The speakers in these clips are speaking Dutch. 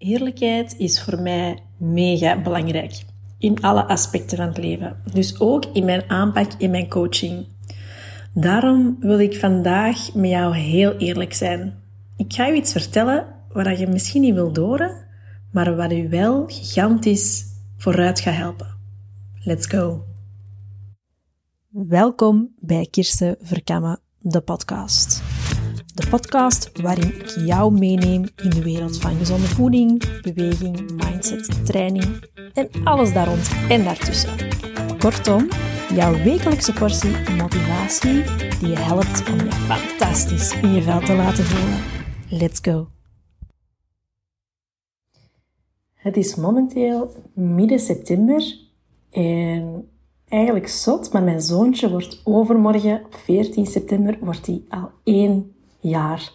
Eerlijkheid is voor mij mega belangrijk in alle aspecten van het leven. Dus ook in mijn aanpak, in mijn coaching. Daarom wil ik vandaag met jou heel eerlijk zijn. Ik ga je iets vertellen waar je misschien niet wilt horen, maar wat je wel gigantisch vooruit gaat helpen. Let's go! Welkom bij Kirsten Verkammen, de podcast. De podcast waarin ik jou meeneem in de wereld van gezonde voeding, beweging, mindset, training en alles daar rond en daartussen. Kortom, jouw wekelijkse portie motivatie die je helpt om je fantastisch in je vel te laten voelen. Let's go! Het is momenteel midden september en eigenlijk zot, maar mijn zoontje wordt overmorgen, op 14 september, wordt hij al één jaar.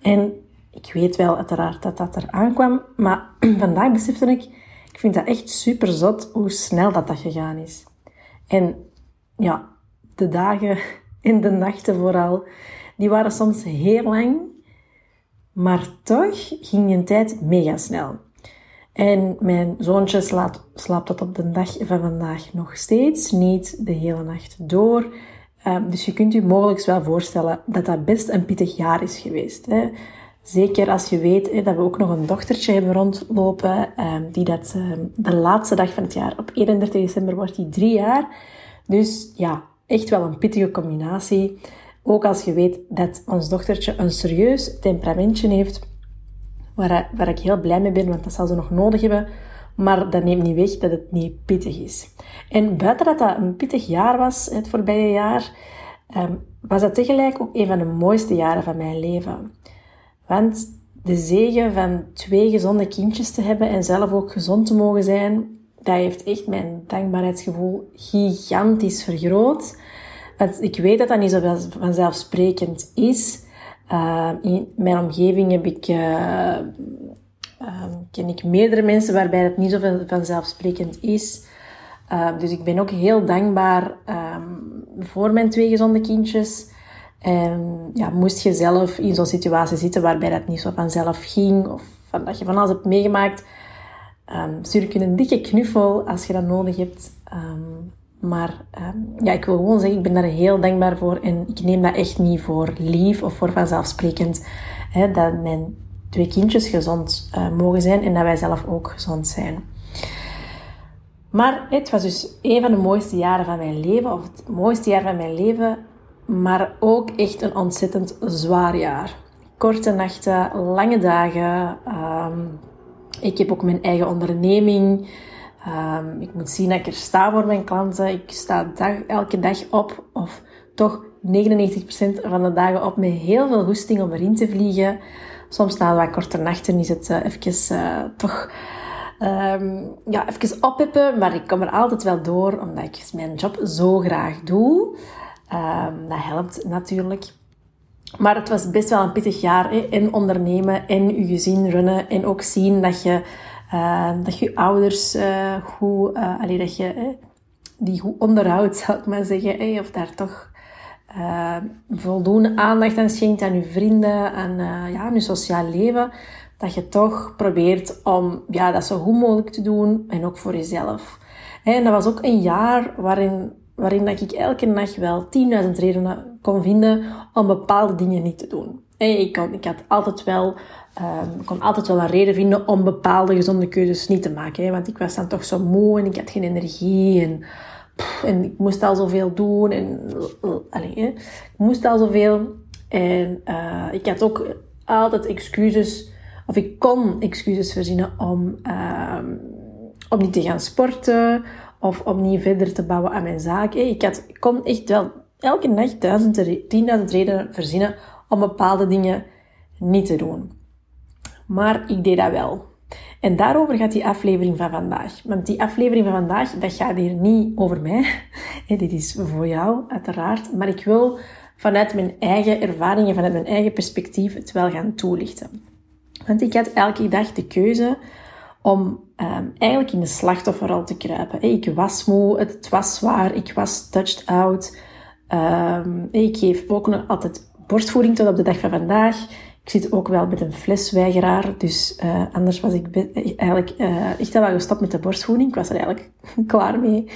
En ik weet wel uiteraard dat dat er aankwam, maar vandaag besefte ik, ik vind dat echt super zot hoe snel dat dat gegaan is. En ja, de dagen en de nachten vooral, die waren soms heel lang, maar toch ging een tijd mega snel. En mijn zoontje slaapt, slaapt tot op de dag van vandaag nog steeds, niet de hele nacht door. Ehm, dus je kunt je mogelijk wel voorstellen dat dat best een pittig jaar is geweest. Hè. Zeker als je weet hè, dat we ook nog een dochtertje hebben rondlopen, um, die dat um, de laatste dag van het jaar, op 31 december wordt die drie jaar. Dus ja, echt wel een pittige combinatie. Ook als je weet dat ons dochtertje een serieus temperamentje heeft, waar, waar ik heel blij mee ben, want dat zal ze nog nodig hebben maar dat neemt niet weg dat het niet pittig is. En buiten dat dat een pittig jaar was, het voorbije jaar, ehm, was dat tegelijk ook een van de mooiste jaren van mijn leven. Want de zegen van twee gezonde kindjes te hebben en zelf ook gezond te mogen zijn, dat heeft echt mijn dankbaarheidsgevoel gigantisch vergroot. Want ik weet dat dat niet zo vanzelfsprekend is. Uh, in mijn omgeving heb ik uh, um, ken ik meerdere mensen waarbij het niet zo vanzelfsprekend is. Uh, dus ik ben ook heel dankbaar um, voor mijn twee gezonde kindjes. En ja, moest je zelf in zo'n situatie zitten waarbij dat niet zo vanzelf ging, of van, dat je van alles hebt meegemaakt, um, stuur ik je een dikke knuffel als je dat nodig hebt. maar ja, ik wil gewoon zeggen, ik ben daar heel dankbaar voor en ik neem dat echt niet voor lief of voor vanzelfsprekend. Dat mijn twee kindjes gezond uh, mogen zijn en dat wij zelf ook gezond zijn. Maar het was dus een van de mooiste jaren van mijn leven, of het mooiste jaar van mijn leven, maar ook echt een ontzettend zwaar jaar. Korte nachten, lange dagen. Um, ik heb ook mijn eigen onderneming. Um, ik moet zien dat ik er sta voor mijn klanten. Ik sta dag, elke dag op, of toch 99% van de dagen op met heel veel goesting om erin te vliegen. Soms na wat korte nachten is het uh, even uh, toch um, ja, even oppippen, maar ik kom er altijd wel door, omdat ik mijn job zo graag doe. Um, dat helpt natuurlijk. Maar het was best wel een pittig jaar. Hè? En ondernemen en je gezin runnen. En ook zien dat je, uh, dat je ouders uh, goed, uh, dat je die goed onderhoudt, zou ik maar zeggen. Hè? Of daar toch uh, voldoende aandacht aan schenkt aan je vrienden, aan, uh, ja, aan je sociaal leven, dat je toch probeert om ja, dat zo goed mogelijk te doen en ook voor jezelf. En dat was ook een jaar waarin, waarin dat ik elke nacht wel 10.000 redenen kon vinden om bepaalde dingen niet te doen. Ik, kon, ik had altijd wel, um, kon altijd wel een reden vinden om bepaalde gezonde keuzes niet te maken. Hè? Want ik was dan toch zo moe en ik had geen energie. En en ik moest al zoveel doen. En, allez, hè. Ik moest al zoveel. En uh, ik had ook altijd excuses, of ik kon excuses verzinnen om, uh, om niet te gaan sporten of om niet verder te bouwen aan mijn zaak. Ik, had, ik kon echt wel elke nacht duizend, tienduizend redenen verzinnen om bepaalde dingen niet te doen. Maar ik deed dat wel. En daarover gaat die aflevering van vandaag. Want die aflevering van vandaag, dat gaat hier niet over mij. dit is voor jou, uiteraard. Maar ik wil vanuit mijn eigen ervaringen, vanuit mijn eigen perspectief, het wel gaan toelichten. Want ik had elke dag de keuze om um, eigenlijk in de slachtofferrol te kruipen. Ik was moe, het was zwaar, ik was touched out. Um, ik geef ook nog altijd borstvoeding tot op de dag van vandaag. Ik zit ook wel met een flesweigeraar, dus uh, anders was ik eigenlijk uh, echt wel gestopt met de borstvoeding. Ik was er eigenlijk klaar mee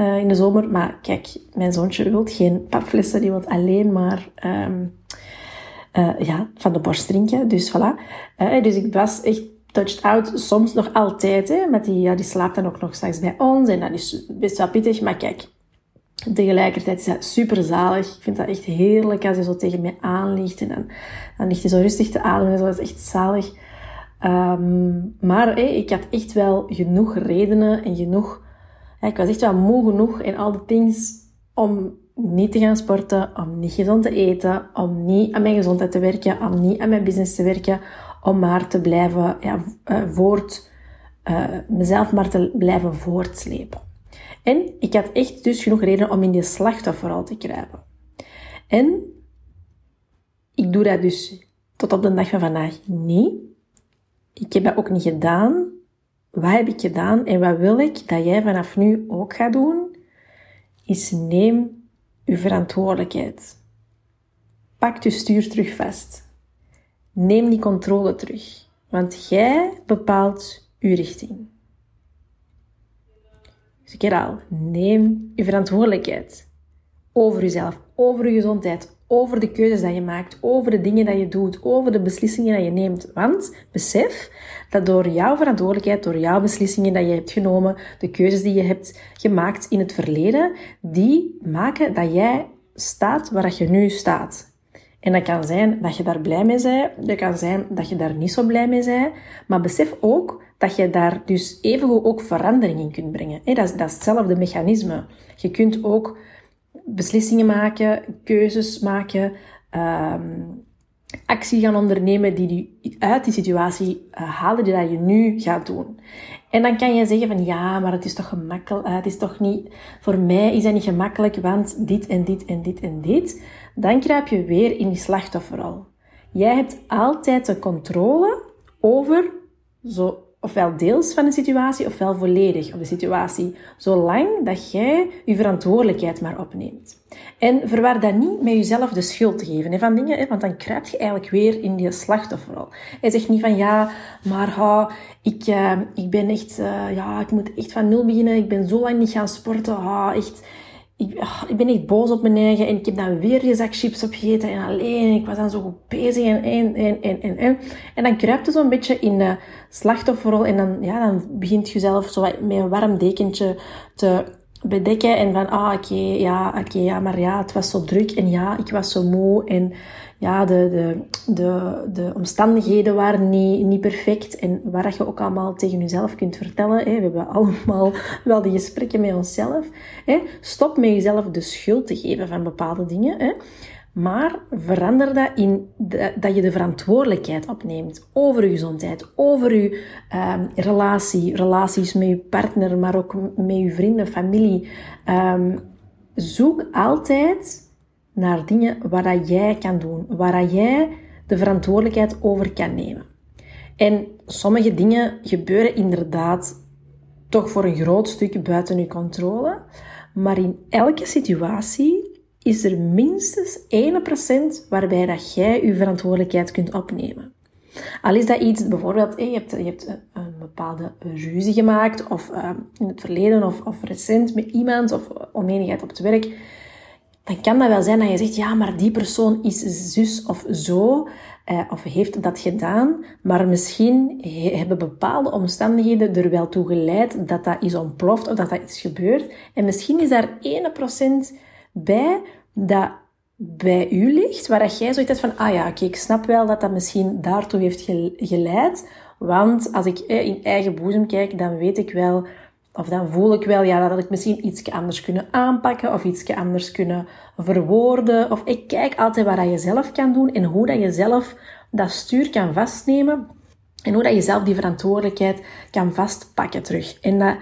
uh, in de zomer. Maar kijk, mijn zoontje wil geen papflessen, die wil alleen maar um, ja, van de borst drinken. Dus voilà. dus ik was echt touched out, soms nog altijd. Hè, met die, ja, die slaapt dan ook nog straks bij ons en dat is best wel pittig. Maar kijk, Tegelijkertijd is dat super zalig. Ik vind dat echt heerlijk als je zo tegen mij aanligt en dan, dan ligt je zo rustig te ademen. Dat is echt zalig. Um, maar ik had echt wel genoeg redenen en genoeg... Ik was echt wel moe genoeg en al de things om niet te gaan sporten, om niet gezond te eten, om niet aan mijn gezondheid te werken, om niet aan mijn business te werken, om maar te blijven ja, uh, voort... Uh, mezelf maar te blijven voortslepen. En ik had echt dus genoeg reden om in die slachtofferrol te kruipen. En ik doe dat dus tot op de dag van vandaag niet. Ik heb dat ook niet gedaan. Wat heb ik gedaan en wat wil ik dat jij vanaf nu ook gaat doen? Is neem uw verantwoordelijkheid. Pak je stuur terug vast. Neem die controle terug. Want jij bepaalt uw richting. Dus ik herhaal, neem je verantwoordelijkheid over jezelf, over je gezondheid, over de keuzes die je maakt, over de dingen die je doet, over de beslissingen die je neemt. Want besef dat door jouw verantwoordelijkheid, door jouw beslissingen die je hebt genomen, de keuzes die je hebt gemaakt in het verleden, die maken dat jij staat waar je nu staat. En dat kan zijn dat je daar blij mee bent, dat kan zijn dat je daar niet zo blij mee bent, maar besef ook dat je daar dus evengoed ook verandering in kunt brengen. Dat is, dat is hetzelfde mechanisme. Je kunt ook beslissingen maken, keuzes maken, um, actie gaan ondernemen die je uit die situatie uh, halen die dat je nu gaat doen. En dan kan je zeggen van ja, maar het is toch gemakkelijk, uh, het is toch niet, voor mij is dat niet gemakkelijk, want dit en dit en dit en dit. Dan kruip je weer in die slachtofferrol. Jij hebt altijd de controle over zo ofwel deels van de situatie, ofwel volledig op de situatie. Zolang dat jij je verantwoordelijkheid maar opneemt. En verwaar dat niet met jezelf de schuld te geven van dingen, want dan kruip je eigenlijk weer in die slachtofferrol. Hij zegt niet van ja, maar ha, ik, uh, ik ben echt, uh, ja, ik moet echt van nul beginnen, ik ben zo lang niet gaan sporten, ha, echt ik, ben echt boos op mijn eigen en ik heb dan weer je zak chips opgegeten en alleen, ik was dan zo goed bezig en en, en, en, en, en. Dan kruipt je zo'n beetje in de slachtofferrol en dan, ja, dan begint je zelf zo met een warm dekentje te bedekken en van, ah, oké, ja, oké, ja, maar ja, het was zo druk en ja, ik was zo moe en ja, de, de, de, de omstandigheden waren niet, niet perfect. En waar je ook allemaal tegen jezelf kunt vertellen. Hè. We hebben allemaal wel die gesprekken met onszelf. Hè. Stop met jezelf de schuld te geven van bepaalde dingen. Hè. Maar verander dat in dat je de verantwoordelijkheid opneemt over je gezondheid, over je um, relatie, relaties met je partner, maar ook met je vrienden, familie. Um, zoek altijd naar dingen waar jij kan doen, waar jij de verantwoordelijkheid over kan nemen. En sommige dingen gebeuren inderdaad toch voor een groot stuk buiten je controle, maar in elke situatie is er minstens 1% waarbij dat jij je verantwoordelijkheid kunt opnemen. Al is dat iets, bijvoorbeeld, je hebt, je hebt een bepaalde ruzie gemaakt, of uh, in het verleden, of, of recent met iemand, of oneenigheid op het werk, dan kan dat wel zijn dat je zegt, ja, maar die persoon is zus of zo, eh, of heeft dat gedaan, maar misschien hebben bepaalde omstandigheden er wel toe geleid dat dat is ontploft of dat dat is gebeurd. En misschien is daar 1% bij dat bij u ligt, waar dat jij zoiets hebt van, ah ja, oké, ik snap wel dat dat misschien daartoe heeft geleid, want als ik eh, in eigen boezem kijk, dan weet ik wel of dan voel ik wel, ja, dat ik misschien iets anders kunnen aanpakken of iets anders kunnen verwoorden. Of ik kijk altijd wat je zelf kan doen en hoe dat je zelf dat stuur kan vastnemen. En hoe dat je zelf die verantwoordelijkheid kan vastpakken terug. En, dat,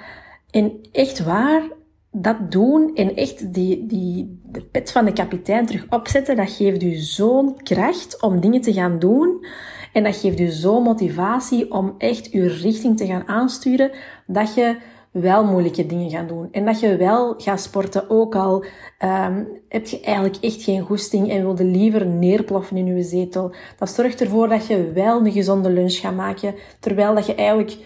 en echt waar, dat doen en echt die, die, de pet van de kapitein terug opzetten, dat geeft u zo'n kracht om dingen te gaan doen. En dat geeft u zo'n motivatie om echt uw richting te gaan aansturen, dat je wel moeilijke dingen gaan doen. En dat je wel gaat sporten, ook al um, heb je eigenlijk echt geen goesting en wilde liever neerploffen in je zetel. Dat zorgt ervoor dat je wel een gezonde lunch gaat maken, terwijl dat je eigenlijk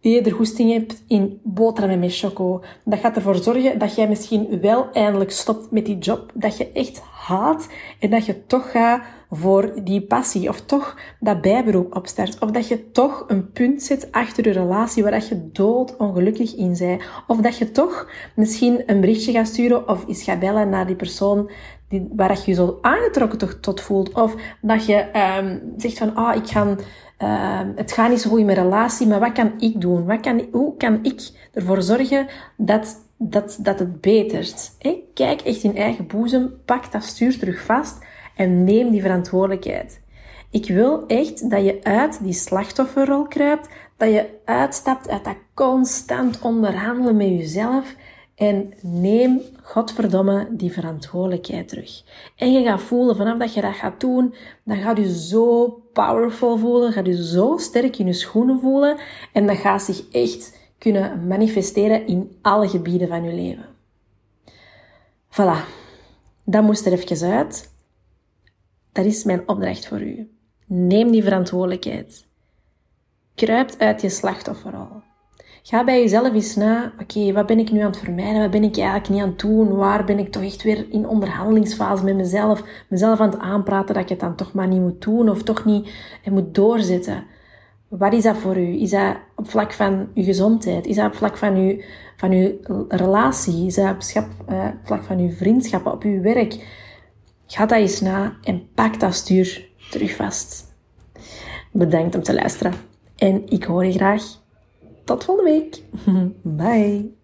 eerder goesting hebt in boterhammen met choco. Dat gaat ervoor zorgen dat jij misschien wel eindelijk stopt met die job dat je echt haat en dat je toch gaat voor die passie of toch dat bijberoep opstart. Of dat je toch een punt zet achter je relatie waar dat je dood ongelukkig in bent. Of dat je toch misschien een berichtje gaat sturen of eens gaat bellen naar die persoon die, waar dat je je zo aangetrokken tot, tot voelt. Of dat je um, zegt van ah ik ga uh, het gaat niet zo goed in mijn relatie, maar wat kan ik doen? Wat kan, hoe kan ik ervoor zorgen dat, dat, dat het betert? Kijk echt in eigen boezem, pak dat stuur terug vast en neem die verantwoordelijkheid. Ik wil echt dat je uit die slachtofferrol kruipt, dat je uitstapt uit dat constant onderhandelen met jezelf en neem, godverdomme, die verantwoordelijkheid terug. En je gaat voelen, vanaf dat je dat gaat doen, dan gaat je zo powerful voelen, gaat je zo sterk in je schoenen voelen en dat gaat zich echt kunnen manifesteren in alle gebieden van je leven. Voilà, dat moest er even uit. Dat is mijn opdracht voor u. Neem die verantwoordelijkheid. Kruipt uit je slachtofferrol. Ga bij jezelf eens na, oké, wat ben ik nu aan het vermijden? Wat ben ik eigenlijk niet aan het doen? Waar ben ik toch echt weer in onderhandelingsfase met mezelf? Mezelf aan het aanpraten dat ik het dan toch maar niet moet doen of toch niet en moet doorzetten. Wat is dat voor u? Is dat op vlak van uw gezondheid? Is dat op vlak van uw, van uw relatie? Is dat op, schap, uh, vlak van uw vriendschappen, op uw werk? Ga dat eens na en pak dat stuur terug vast. Bedankt om te luisteren. En ik hoor je graag tot volgende week. Bye.